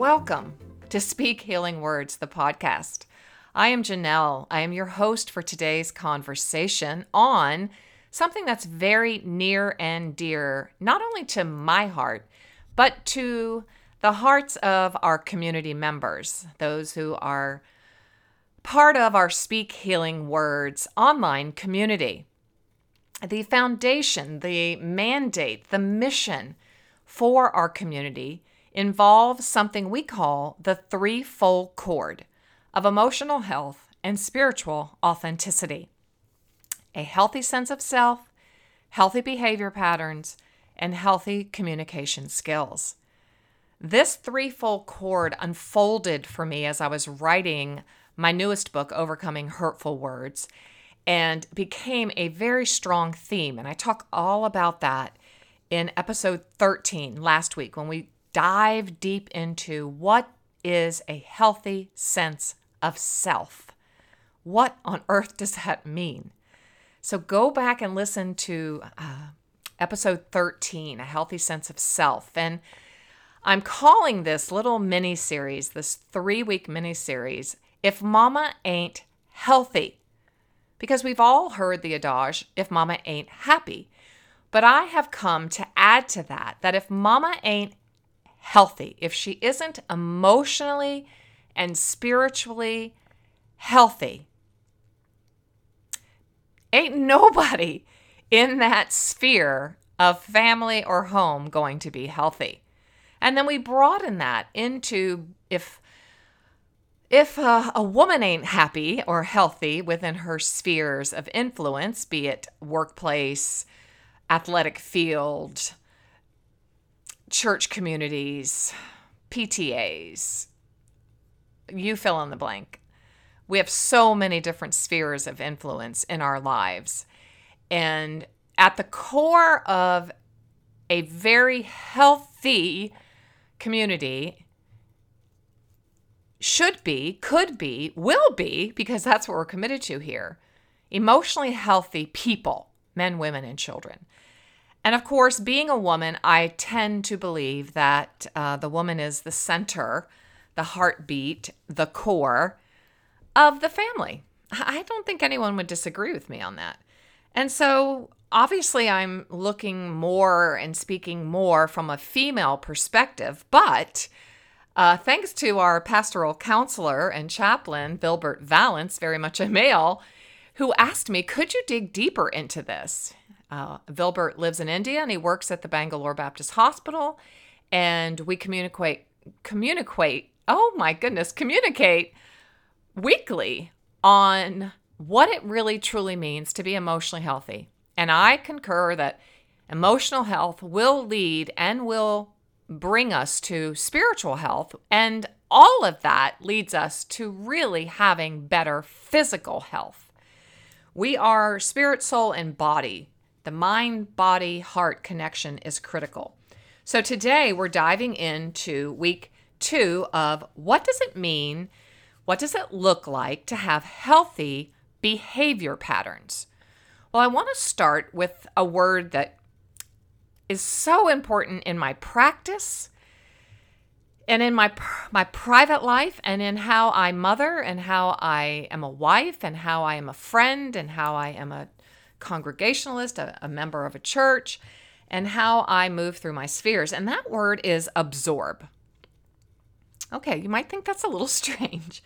Welcome to Speak Healing Words, the podcast. I am Janelle. I am your host for today's conversation on something that's very near and dear, not only to my heart, but to the hearts of our community members, those who are part of our Speak Healing Words online community. The foundation, the mandate, the mission for our community involves something we call the threefold cord of emotional health and spiritual authenticity a healthy sense of self, healthy behavior patterns, and healthy communication skills. This threefold cord unfolded for me as I was writing my newest book, Overcoming Hurtful Words, and became a very strong theme. And I talk all about that in episode 13 last week when we dive deep into what is a healthy sense of self. What on earth does that mean? So go back and listen to uh, episode 13, A Healthy Sense of Self. And I'm calling this little mini series, this three week mini series, If Mama Ain't Healthy. Because we've all heard the adage, If Mama Ain't Happy. But I have come to add to that, that if Mama ain't healthy, if she isn't emotionally and spiritually healthy, ain't nobody in that sphere of family or home going to be healthy. And then we broaden that into if if a, a, woman ain't happy or healthy within her spheres of influence, be it workplace, athletic field, church communities, PTAs, you fill in the blank. We have so many different spheres of influence in our lives. And at the core of a very healthy community should be, could be, will be, because that's what we're committed to here emotionally healthy people, men, women, and children. And of course, being a woman, I tend to believe that uh, the woman is the center, the heartbeat, the core of the family. I don't think anyone would disagree with me on that. And so, obviously, I'm looking more and speaking more from a female perspective, but uh, thanks to our pastoral counselor and chaplain, Vilbert Valance, very much a male, who asked me, Could you dig deeper into this? Uh, Vilbert lives in India and he works at the Bangalore Baptist Hospital. And we communicate, communicate, oh my goodness, communicate weekly on what it really truly means to be emotionally healthy. And I concur that emotional health will lead and will bring us to spiritual health. And all of that leads us to really having better physical health. We are spirit, soul, and body the mind body heart connection is critical. So today we're diving into week two of what does it mean? What does it look like to have healthy behavior patterns? Well, I want to start with a word that is so important in my practice and in my my private life and in how I mother and how I am a wife and how I am a friend and how I am a congregationalist, a, a member of a church, and how I move through my spheres. And that word is absorb. Okay, you might think that's a little strange,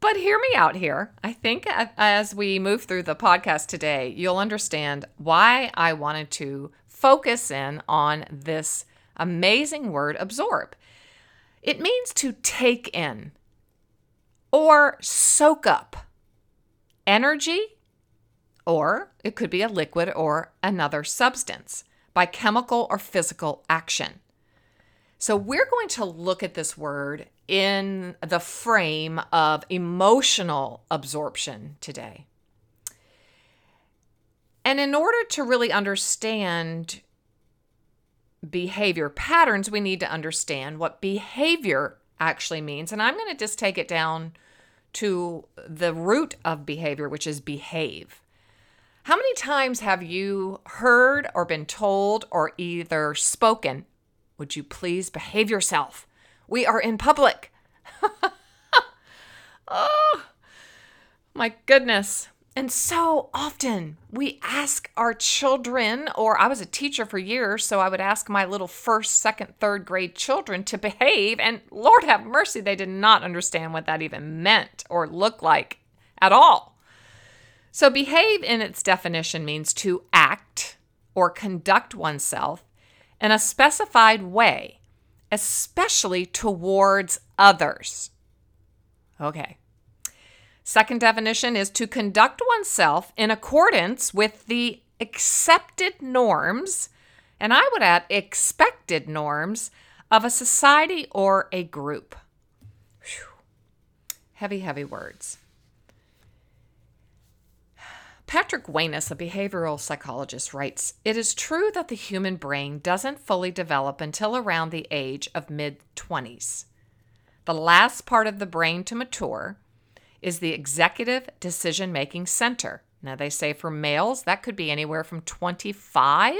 but hear me out here. I think as we move through the podcast today, you'll understand why I wanted to focus in on this amazing word, absorb. It means to take in or soak up energy, or it could be a liquid or another substance by chemical or physical action. So, we're going to look at this word in the frame of emotional absorption today. And in order to really understand behavior patterns, we need to understand what behavior actually means. And I'm going to just take it down to the root of behavior, which is behave. How many times have you heard or been told or either spoken would you please behave yourself? We are in public. oh, my goodness. And so often we ask our children, or I was a teacher for years, so I would ask my little first, second, third grade children to behave. And Lord have mercy, they did not understand what that even meant or looked like at all. So, behave in its definition means to act or conduct oneself in a specified way, especially towards others. Okay. Second definition is to conduct oneself in accordance with the accepted norms, and I would add expected norms, of a society or a group. Whew. Heavy, heavy words. Patrick Wanis, a behavioral psychologist, writes It is true that the human brain doesn't fully develop until around the age of mid 20s. The last part of the brain to mature is the executive decision making center. Now, they say for males, that could be anywhere from 25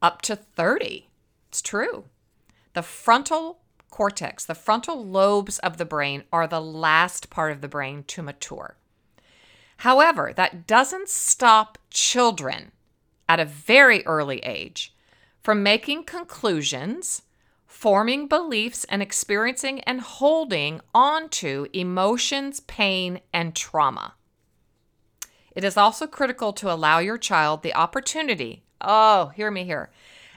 up to 30. It's true. The frontal cortex, the frontal lobes of the brain, are the last part of the brain to mature. However, that doesn't stop children at a very early age from making conclusions, forming beliefs, and experiencing and holding onto emotions, pain, and trauma. It is also critical to allow your child the opportunity, oh, hear me here,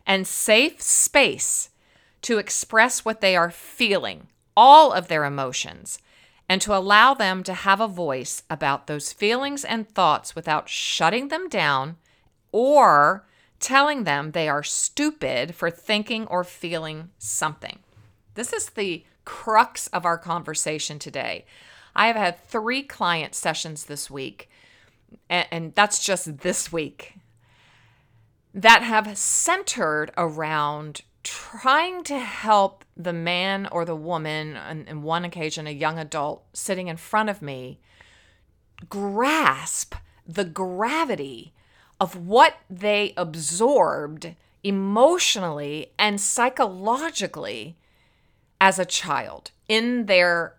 and safe space to express what they are feeling, all of their emotions, and to allow them to have a voice about those feelings and thoughts without shutting them down or telling them they are stupid for thinking or feeling something. This is the crux of our conversation today. I have had three client sessions this week, and, that's just this week, that have centered around trying to help the man or the woman, on, in one occasion, a young adult sitting in front of me, grasp the gravity of what they absorbed emotionally and psychologically as a child in their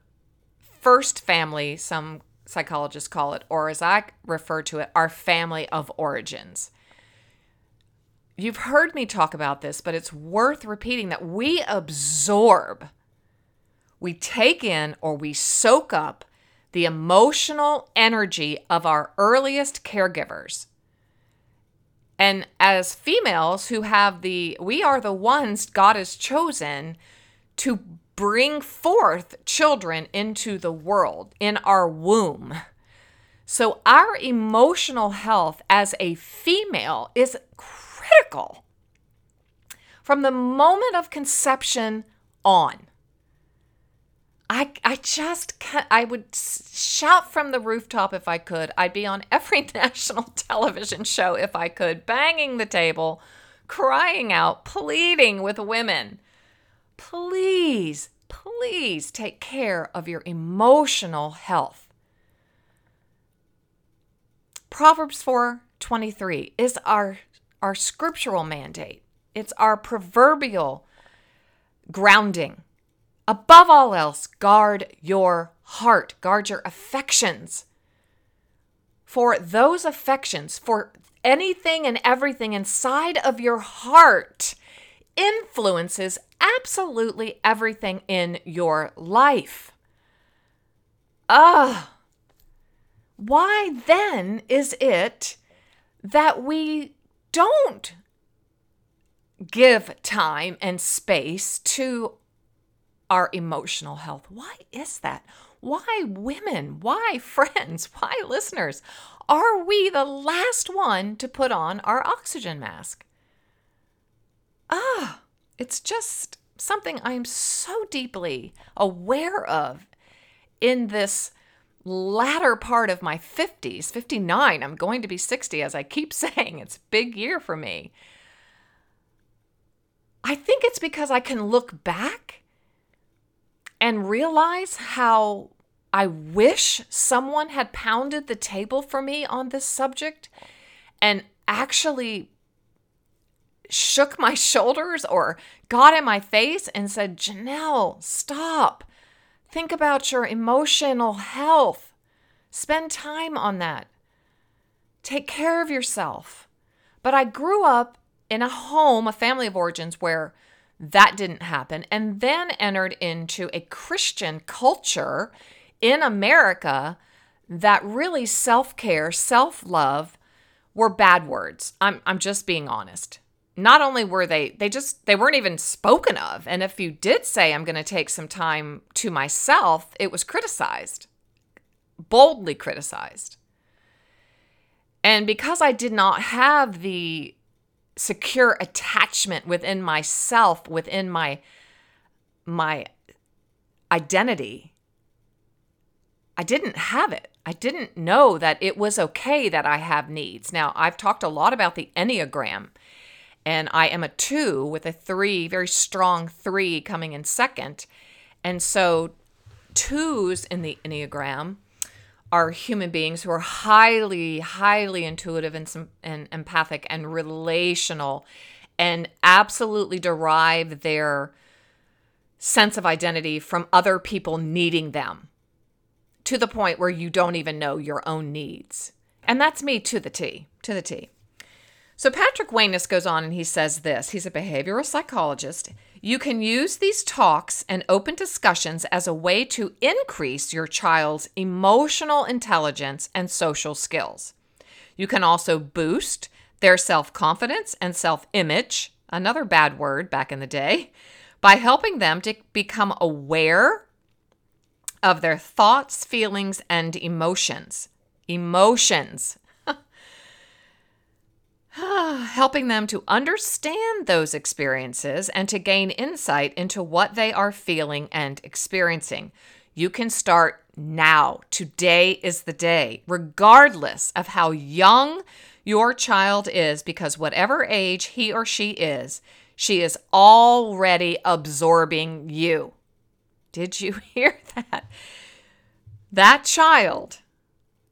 first family, some psychologists call it, or as I refer to it, our family of origins. You've heard me talk about this, but it's worth repeating that we absorb, we take in, or we soak up the emotional energy of our earliest caregivers. And as females who have the, we are the ones God has chosen to bring forth children into the world in our womb. So, our emotional health as a female is critical from the moment of conception on. I, I just I would shout from the rooftop if I could. I'd be on every national television show if I could, banging the table, crying out, pleading with women. Please, please take care of your emotional health. Proverbs 4:23 is our our scriptural mandate, it's our proverbial grounding. Above all else, guard your heart, guard your affections. For those affections, for anything and everything inside of your heart, influences absolutely everything in your life. Ah, why then is it that we don't give time and space to our emotional health. Why is that? Why women? Why friends? Why listeners? Are we the last one to put on our oxygen mask? Ah, it's just something I am so deeply aware of in this latter part of my 50s, 59. I'm going to be 60, as I keep saying. It's a big year for me. I think it's because I can look back and realize how I wish someone had pounded the table for me on this subject and actually shook my shoulders or got in my face and said, Janelle, stop. Think about your emotional health. Spend time on that. Take care of yourself. But I grew up in a home, a family of origins, where that didn't happen, and then entered into a Christian culture in America that really self care, self love were bad words. I'm, I'm just being honest. Not only were they, they just, they weren't even spoken of. And if you did say, I'm going to take some time to myself, it was criticized, boldly criticized. And because I did not have the secure attachment within myself, within my, my identity, I didn't have it. I didn't know that it was okay that I have needs. Now, I've talked a lot about the Enneagram, and I am a two with a three, very strong three coming in second. And so, twos in the Enneagram are human beings who are highly, highly intuitive and, and empathic and relational and absolutely derive their sense of identity from other people needing them to the point where you don't even know your own needs. And that's me to the T, to the T. So Patrick Wanis goes on and he says this he's a behavioral psychologist. You can use these talks and open discussions as a way to increase your child's emotional intelligence and social skills. You can also boost their self confidence and self image, another bad word back in the day, by helping them to become aware of their thoughts, feelings, and emotions. Emotions. Helping them to understand those experiences and to gain insight into what they are feeling and experiencing. You can start now. Today is the day, regardless of how young your child is, because whatever age he or she is, she is already absorbing you. Did you hear that? That child,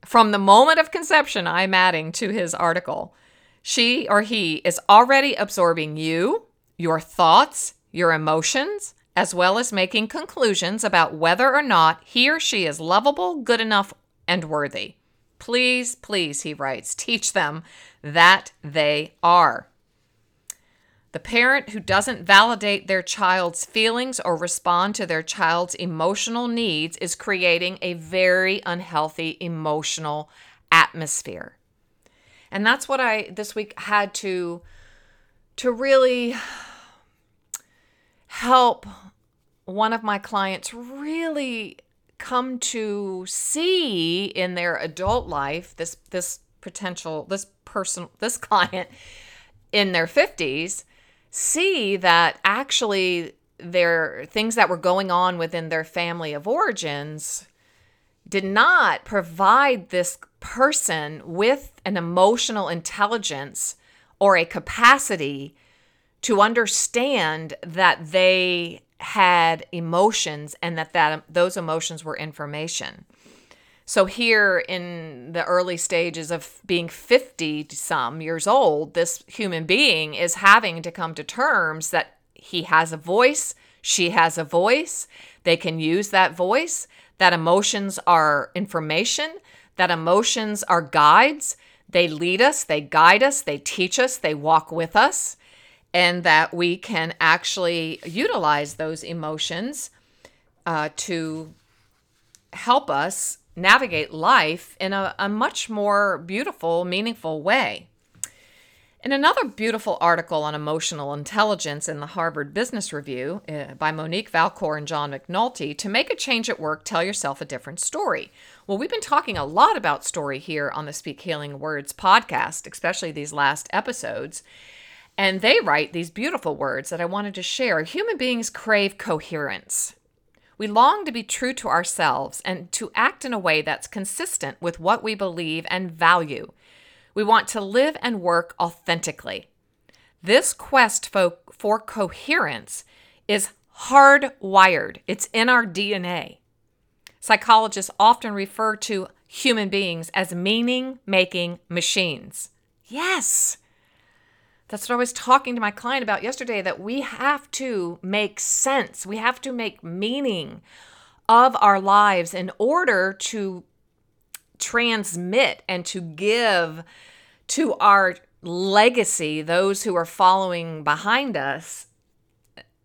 from the moment of conception, I'm adding to his article, she or he is already absorbing you, your thoughts, your emotions, as well as making conclusions about whether or not he or she is lovable, good enough, and worthy. Please, please, he writes, teach them that they are. The parent who doesn't validate their child's feelings or respond to their child's emotional needs is creating a very unhealthy emotional atmosphere. And that's what I this week had to to really help one of my clients really come to see in their adult life this this potential this person this client in their 50s see that actually their things that were going on within their family of origins did not provide this person with an emotional intelligence or a capacity to understand that they had emotions and that, that those emotions were information. So, here in the early stages of being 50 some years old, this human being is having to come to terms that he has a voice, she has a voice, they can use that voice, that emotions are information, that emotions are guides. They lead us, they guide us, they teach us, they walk with us, and that we can actually utilize those emotions uh, to help us navigate life in a, a much more beautiful, meaningful way. In another beautiful article on emotional intelligence in the Harvard Business Review uh, by Monique Valcour and John McNulty, to make a change at work, tell yourself a different story. Well, we've been talking a lot about story here on the Speak Healing Words podcast, especially these last episodes. And they write these beautiful words that I wanted to share. Human beings crave coherence. We long to be true to ourselves and to act in a way that's consistent with what we believe and value. We want to live and work authentically. This quest for, for coherence is hardwired, it's in our DNA. Psychologists often refer to human beings as meaning making machines. Yes. That's what I was talking to my client about yesterday that we have to make sense. We have to make meaning of our lives in order to transmit and to give to our legacy, those who are following behind us,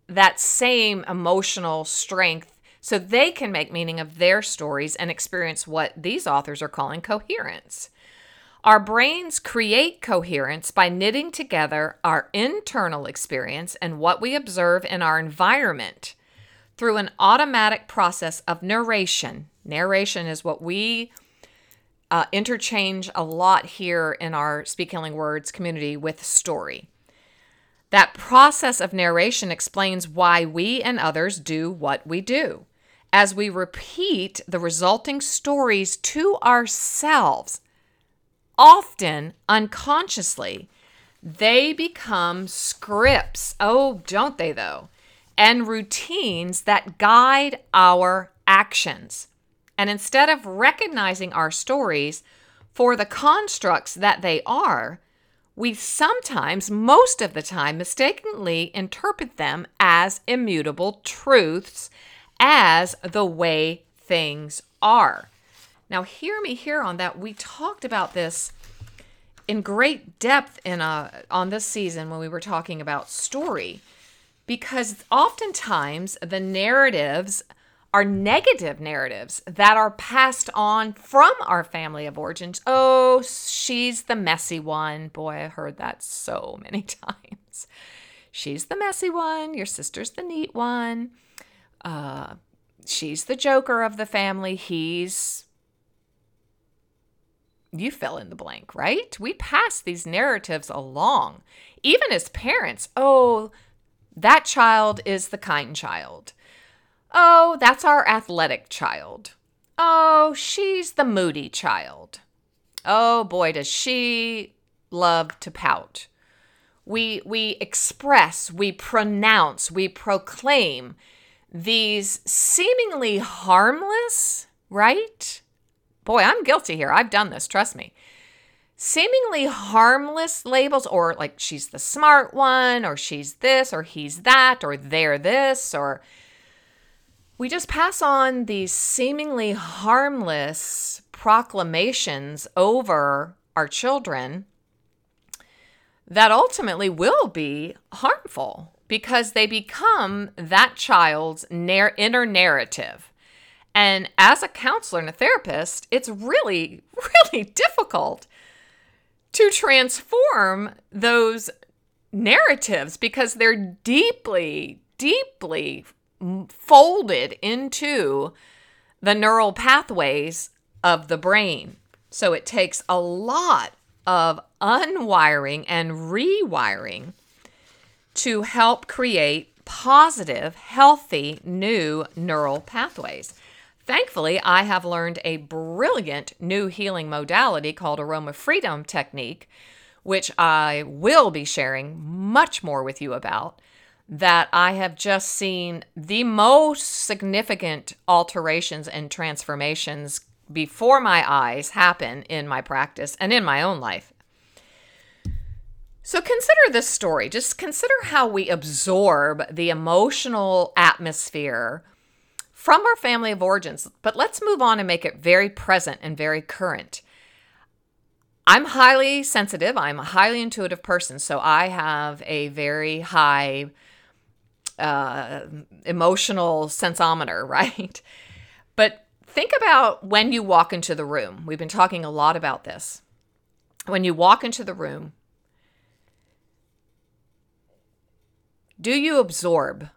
that same emotional strength so they can make meaning of their stories and experience what these authors are calling coherence. Our brains create coherence by knitting together our internal experience and what we observe in our environment through an automatic process of narration. Narration is what we uh, interchange a lot here in our Speak Healing Words community with story. That process of narration explains why we and others do what we do. As we repeat the resulting stories to ourselves, often unconsciously, they become scripts. Oh, don't they, though? And routines that guide our actions. And instead of recognizing our stories for the constructs that they are, we sometimes, most of the time, mistakenly interpret them as immutable truths, as the way things are. Now, hear me here on that. We talked about this in great depth in a, on this season when we were talking about story, because oftentimes the narratives are negative narratives that are passed on from our family of origins. Oh, she's the messy one. Boy, I heard that so many times. She's the messy one. Your sister's the neat one. Uh, she's the joker of the family. He's. You fill in the blank, right? We pass these narratives along. Even as parents, oh, that child is the kind child Oh, that's our athletic child. Oh, she's the moody child. Oh boy, does she love to pout. We, we express, we pronounce, we proclaim these seemingly harmless, right? Boy, I'm guilty here. I've done this, trust me. Seemingly harmless labels, or like she's the smart one, or she's this, or he's that, or they're this, or we just pass on these seemingly harmless proclamations over our children that ultimately will be harmful because they become that child's nar- inner narrative. And as a counselor and a therapist, it's really, really difficult to transform those narratives because they're deeply, deeply folded into the neural pathways of the brain. So it takes a lot of unwiring and rewiring to help create positive, healthy new neural pathways. Thankfully, I have learned a brilliant new healing modality called Aroma Freedom Technique, which I will be sharing much more with you about that I have just seen the most significant alterations and transformations before my eyes happen in my practice and in my own life. So consider this story. Just consider how we absorb the emotional atmosphere from our family of origins. But let's move on and make it very present and very current. I'm highly sensitive. I'm a highly intuitive person. So I have a very high uh, emotional sensometer, right? But think about when you walk into the room. We've been talking a lot about this. When you walk into the room, do you absorb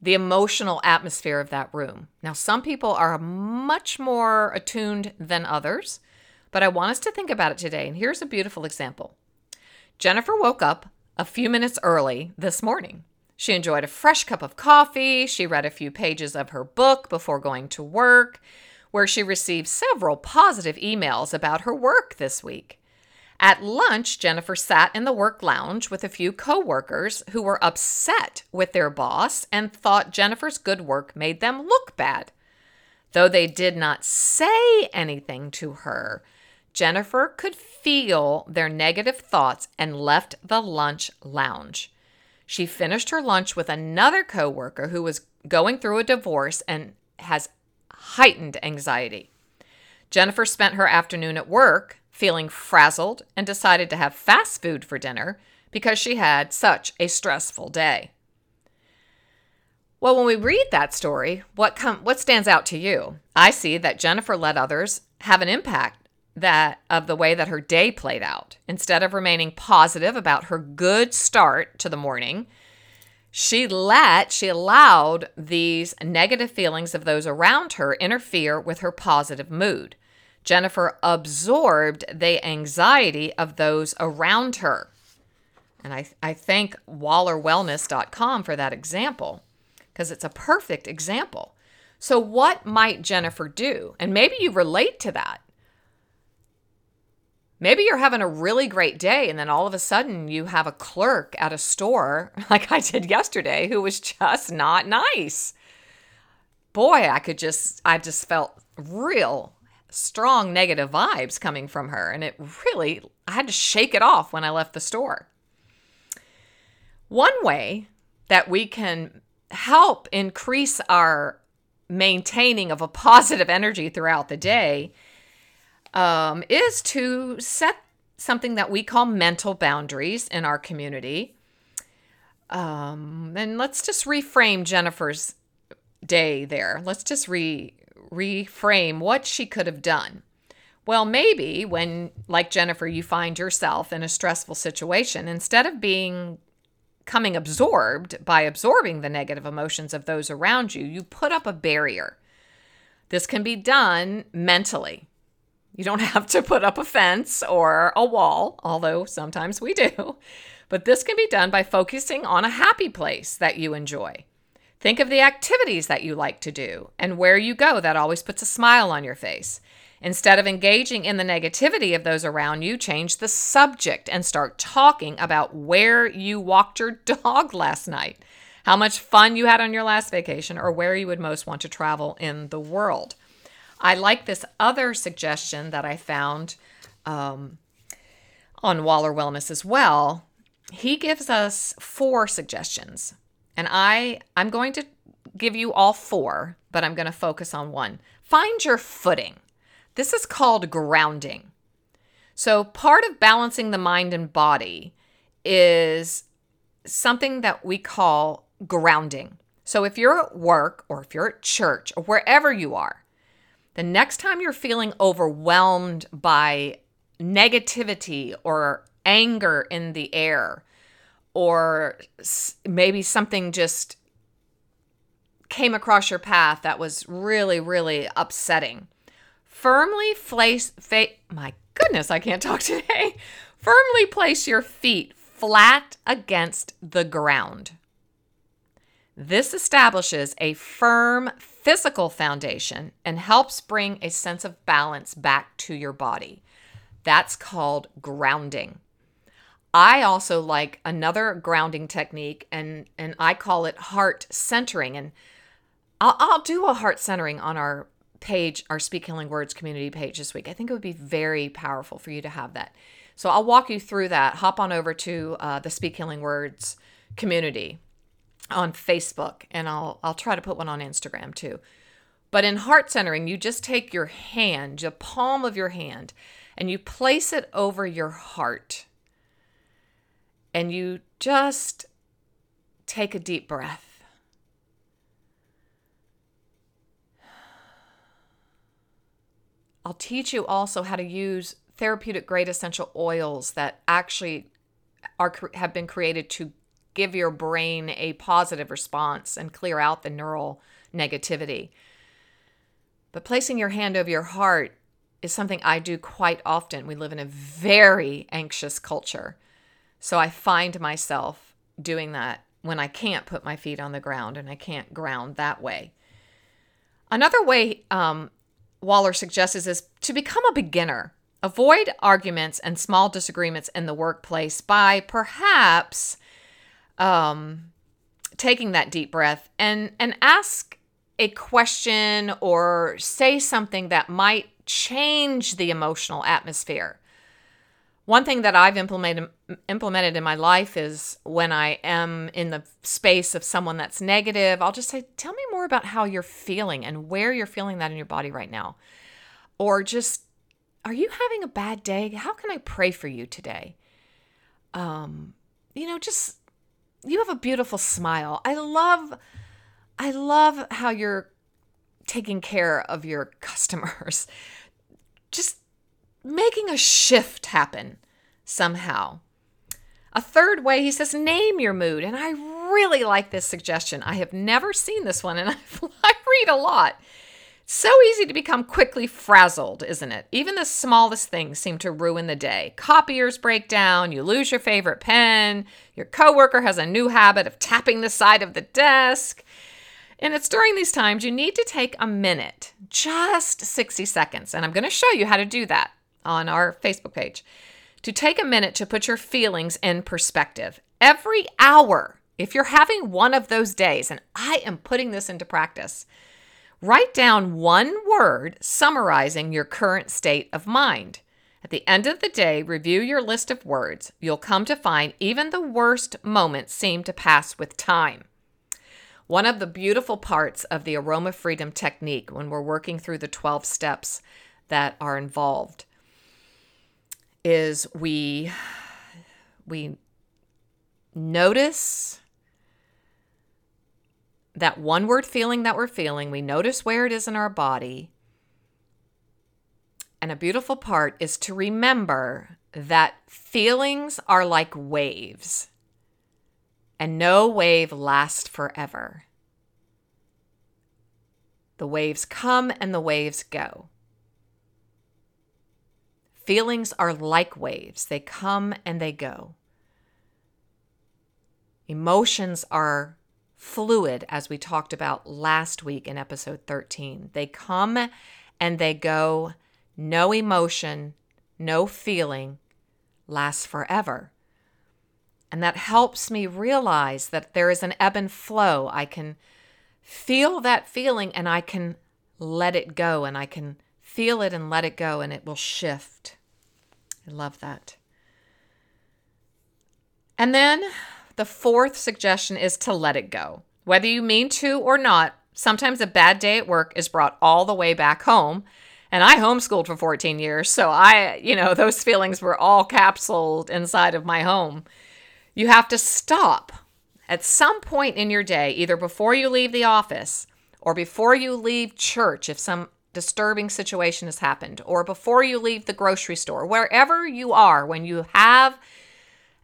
the emotional atmosphere of that room? Now, some people are much more attuned than others, but I want us to think about it today. And here's a beautiful example. Jennifer woke up a few minutes early this morning. She enjoyed a fresh cup of coffee. She read a few pages of her book before going to work, where she received several positive emails about her work this week. At lunch, Jennifer sat in the work lounge with a few coworkers who were upset with their boss and thought Jennifer's good work made them look bad. Though they did not say anything to her, Jennifer could feel their negative thoughts and left the lunch lounge. She finished her lunch with another coworker who was going through a divorce and has heightened anxiety. Jennifer spent her afternoon at work feeling frazzled and decided to have fast food for dinner because she had such a stressful day. Well, when we read that story, what com- what stands out to you? I see that Jennifer let others have an impact that of the way that her day played out. Instead of remaining positive about her good start to the morning, she let, she allowed these negative feelings of those around her interfere with her positive mood. Jennifer absorbed the anxiety of those around her. And I, I thank wallerwellness.com for that example because it's a perfect example. So, what might Jennifer do? And maybe you relate to that. Maybe you're having a really great day, and then all of a sudden you have a clerk at a store, like I did yesterday, who was just not nice. Boy, I could just, I just felt real strong negative vibes coming from her. And it really, I had to shake it off when I left the store. One way that we can help increase our maintaining of a positive energy throughout the day um, is to set something that we call mental boundaries in our community. Um, and let's just reframe Jennifer's day there. Let's just re reframe what she could have done. Well, maybe when, like Jennifer, you find yourself in a stressful situation, instead of being coming absorbed by absorbing the negative emotions of those around you, you put up a barrier. This can be done mentally. You don't have to put up a fence or a wall, although sometimes we do. But this can be done by focusing on a happy place that you enjoy. Think of the activities that you like to do and where you go that always puts a smile on your face. Instead of engaging in the negativity of those around you, change the subject and start talking about where you walked your dog last night, how much fun you had on your last vacation, or where you would most want to travel in the world. I like this other suggestion that I found um, on Waller Wellness as well. He gives us four suggestions, and I I'm going to give you all four, but I'm going to focus on one. Find your footing. This is called grounding. So, part of balancing the mind and body is something that we call grounding. So, if you're at work or if you're at church or wherever you are, the next time you're feeling overwhelmed by negativity or anger in the air, or maybe something just came across your path that was really, really upsetting, firmly place, fa- my goodness, I can't talk today. Firmly place your feet flat against the ground. This establishes a firm physical foundation and helps bring a sense of balance back to your body. That's called grounding. I also like another grounding technique, and, and I call it heart centering. And I'll, I'll do a heart centering on our page, our Speak Healing Words community page this week. I think it would be very powerful for you to have that. So I'll walk you through that. Hop on over to uh, the Speak Healing Words community on Facebook and I'll I'll try to put one on Instagram too. But in heart centering, you just take your hand, the palm of your hand, and you place it over your heart. And you just take a deep breath. I'll teach you also how to use therapeutic grade essential oils that actually are have been created to give your brain a positive response and clear out the neural negativity. But placing your hand over your heart is something I do quite often. We live in a very anxious culture. So I find myself doing that when I can't put my feet on the ground and I can't ground that way. Another way um, Waller suggests is to become a beginner. Avoid arguments and small disagreements in the workplace by perhaps um, taking that deep breath and and ask a question or say something that might change the emotional atmosphere. One thing that I've implemented implemented in my life is when I am in the space of someone that's negative, I'll just say, "Tell me more about how you're feeling and where you're feeling that in your body right now." Or just, "Are you having a bad day? How can I pray for you today?" Um, you know, just you have a beautiful smile. I love I love how you're taking care of your customers. Just making a shift happen somehow. A third way, he says, name your mood. And I really like this suggestion. I have never seen this one, and I, read a lot. So easy to become quickly frazzled, isn't it? Even the smallest things seem to ruin the day. Copiers break down, you lose your favorite pen, your coworker has a new habit of tapping the side of the desk. And it's during these times you need to take a minute, just 60 seconds. And I'm going to show you how to do that on our Facebook page. To take a minute to put your feelings in perspective. Every hour, if you're having one of those days, and I am putting this into practice, Write down one word summarizing your current state of mind. At the end of the day, review your list of words. You'll come to find even the worst moments seem to pass with time. One of the beautiful parts of the aroma freedom technique when we're working through the 12 steps that are involved is we we notice that one word feeling that we're feeling, we notice where it is in our body. And a beautiful part is to remember that feelings are like waves, and no wave lasts forever. The waves come and the waves go. Feelings are like waves, they come and they go. Emotions are fluid, as we talked about last week in episode 13. They come and they go, no emotion, no feeling lasts forever. And that helps me realize that there is an ebb and flow. I can feel that feeling and I can let it go and I can feel it and let it go and it will shift. I love that. And then the fourth suggestion is to let it go. Whether you mean to or not, sometimes a bad day at work is brought all the way back home. And I homeschooled for 14 years, so I, you know, those feelings were all capsuled inside of my home. You have to stop at some point in your day, either before you leave the office or before you leave church, if some disturbing situation has happened, or before you leave the grocery store, wherever you are, when you have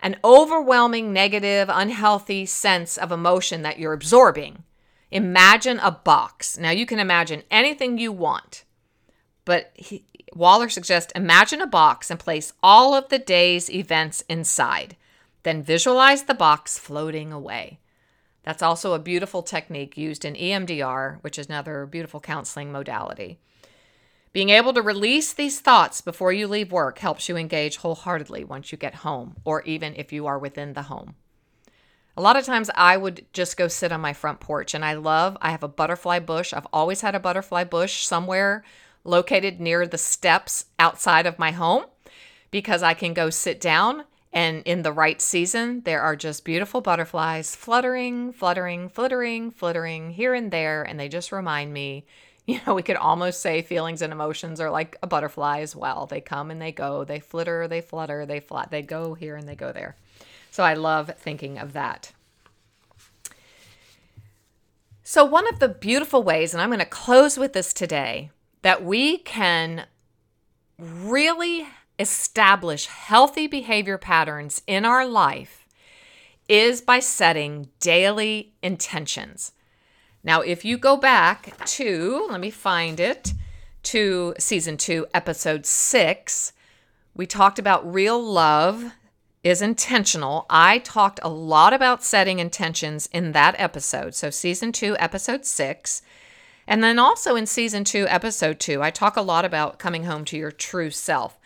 an overwhelming negative, unhealthy sense of emotion that you're absorbing. Imagine a box. Now, you can imagine anything you want, but he, Waller suggests imagine a box and place all of the day's events inside. Then visualize the box floating away. That's also a beautiful technique used in EMDR, which is another beautiful counseling modality. Being able to release these thoughts before you leave work helps you engage wholeheartedly once you get home, or even if you are within the home. A lot of times I would just go sit on my front porch, and I love, I have a butterfly bush. I've always had a butterfly bush somewhere located near the steps outside of my home because I can go sit down. And in the right season, there are just beautiful butterflies fluttering, fluttering, fluttering, fluttering here and there. And they just remind me you know, we could almost say feelings and emotions are like a butterfly as well. They come and they go, they flitter, they flutter, they flat, they go here and they go there. So I love thinking of that. So, one of the beautiful ways, and I'm going to close with this today, that we can really establish healthy behavior patterns in our life is by setting daily intentions. Now, if you go back to, let me find it, to season two, episode six, we talked about real love is intentional. I talked a lot about setting intentions in that episode. So, season two, episode six. And then also in season two, episode two, I talk a lot about coming home to your true self.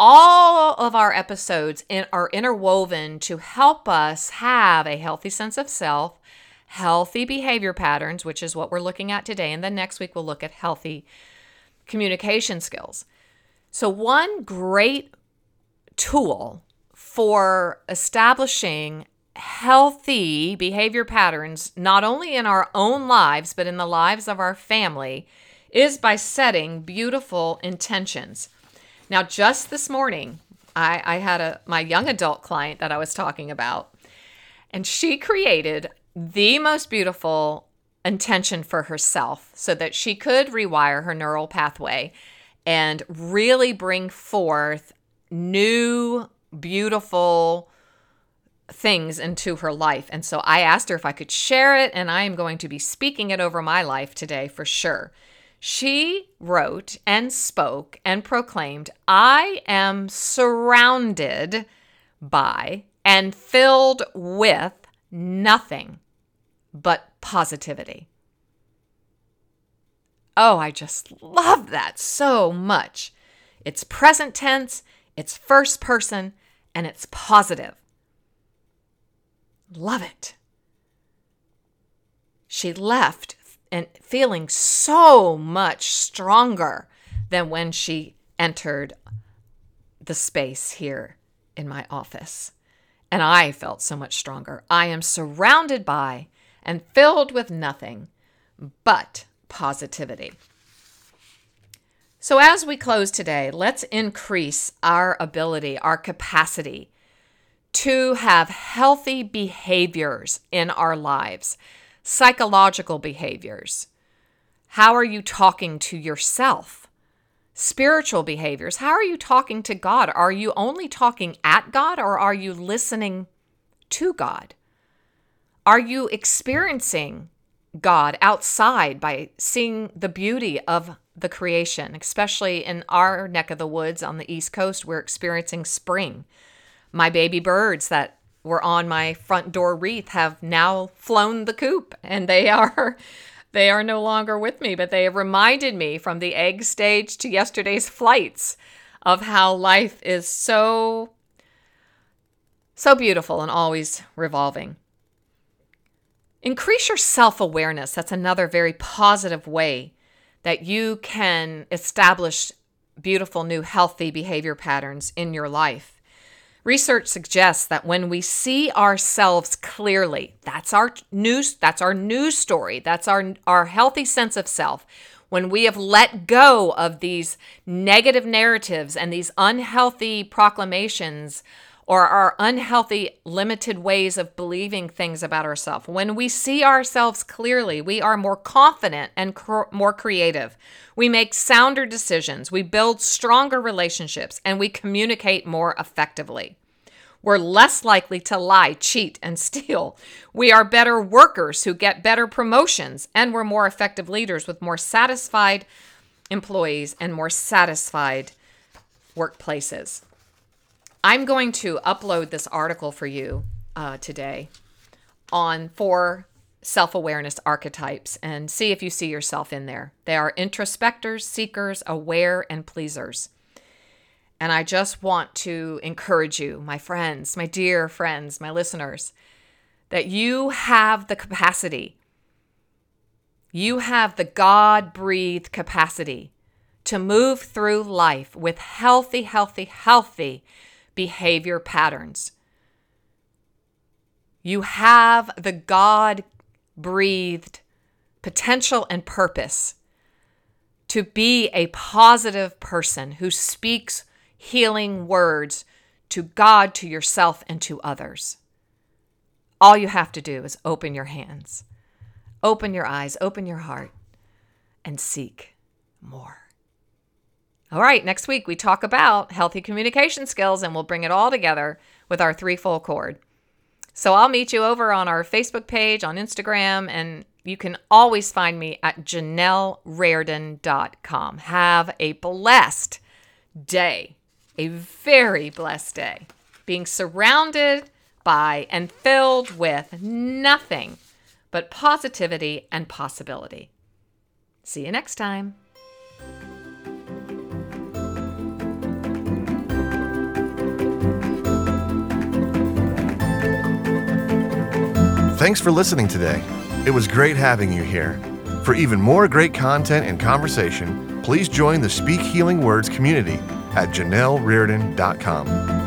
All of our episodes in, are interwoven to help us have a healthy sense of self, healthy behavior patterns, which is what we're looking at today. And then next week, we'll look at healthy communication skills. So, one great tool for establishing healthy behavior patterns, not only in our own lives, but in the lives of our family, is by setting beautiful intentions. Now, just this morning, I, I had a my young adult client that I was talking about, and she created the most beautiful intention for herself so that she could rewire her neural pathway and really bring forth new, beautiful things into her life. And so I asked her if I could share it, and I am going to be speaking it over my life today for sure. She wrote and spoke and proclaimed, I am surrounded by and filled with nothing but positivity. Oh, I just love that so much. It's present tense, it's first person, and it's positive. Love it. She left and feeling so much stronger than when she entered the space here in my office. And I felt so much stronger. I am surrounded by and filled with nothing but positivity. So, as we close today, let's increase our ability, our capacity to have healthy behaviors in our lives, psychological behaviors. How are you talking to yourself? Spiritual behaviors. How are you talking to God? Are you only talking at God or are you listening to God? Are you experiencing God outside by seeing the beauty of the creation? Especially in our neck of the woods on the East Coast, we're experiencing spring. My baby birds that were on my front door wreath have now flown the coop and they are they are no longer with me, but they have reminded me from the egg stage to yesterday's flights of how life is so so beautiful and always revolving. Increase your self awareness. That's another very positive way that you can establish beautiful, new, healthy behavior patterns in your life. Research suggests that when we see ourselves clearly, that's our news, that's our news story, that's our, our healthy sense of self. When we have let go of these negative narratives and these unhealthy proclamations or our unhealthy, limited ways of believing things about ourselves. When we see ourselves clearly, we are more confident and cr- more creative. We make sounder decisions, we build stronger relationships, and we communicate more effectively. We're less likely to lie, cheat, and steal. We are better workers who get better promotions, and we're more effective leaders with more satisfied employees and more satisfied workplaces. I'm going to upload this article for you uh, today on four self awareness archetypes and see if you see yourself in there. They are introspectors, seekers, aware, and pleasers. And I just want to encourage you, my friends, my dear friends, my listeners, that you have the capacity, you have the God breathed capacity to move through life with healthy, healthy, healthy behavior patterns. You have the God breathed potential and purpose to be a positive person who speaks healing words to God, to yourself, and to others. All you have to do is open your hands, open your eyes, open your heart, and seek more. All right, next week we talk about healthy communication skills and we'll bring it all together with our threefold cord. So I'll meet you over on our Facebook page, on Instagram, and you can always find me at janellerairden.com. Have a blessed day, a very blessed day. being surrounded by and filled with nothing but positivity and possibility. See you next time. Thanks for listening today. It was great having you here. For even more great content and conversation, please join the Speak Healing Words community at janellereardon.com.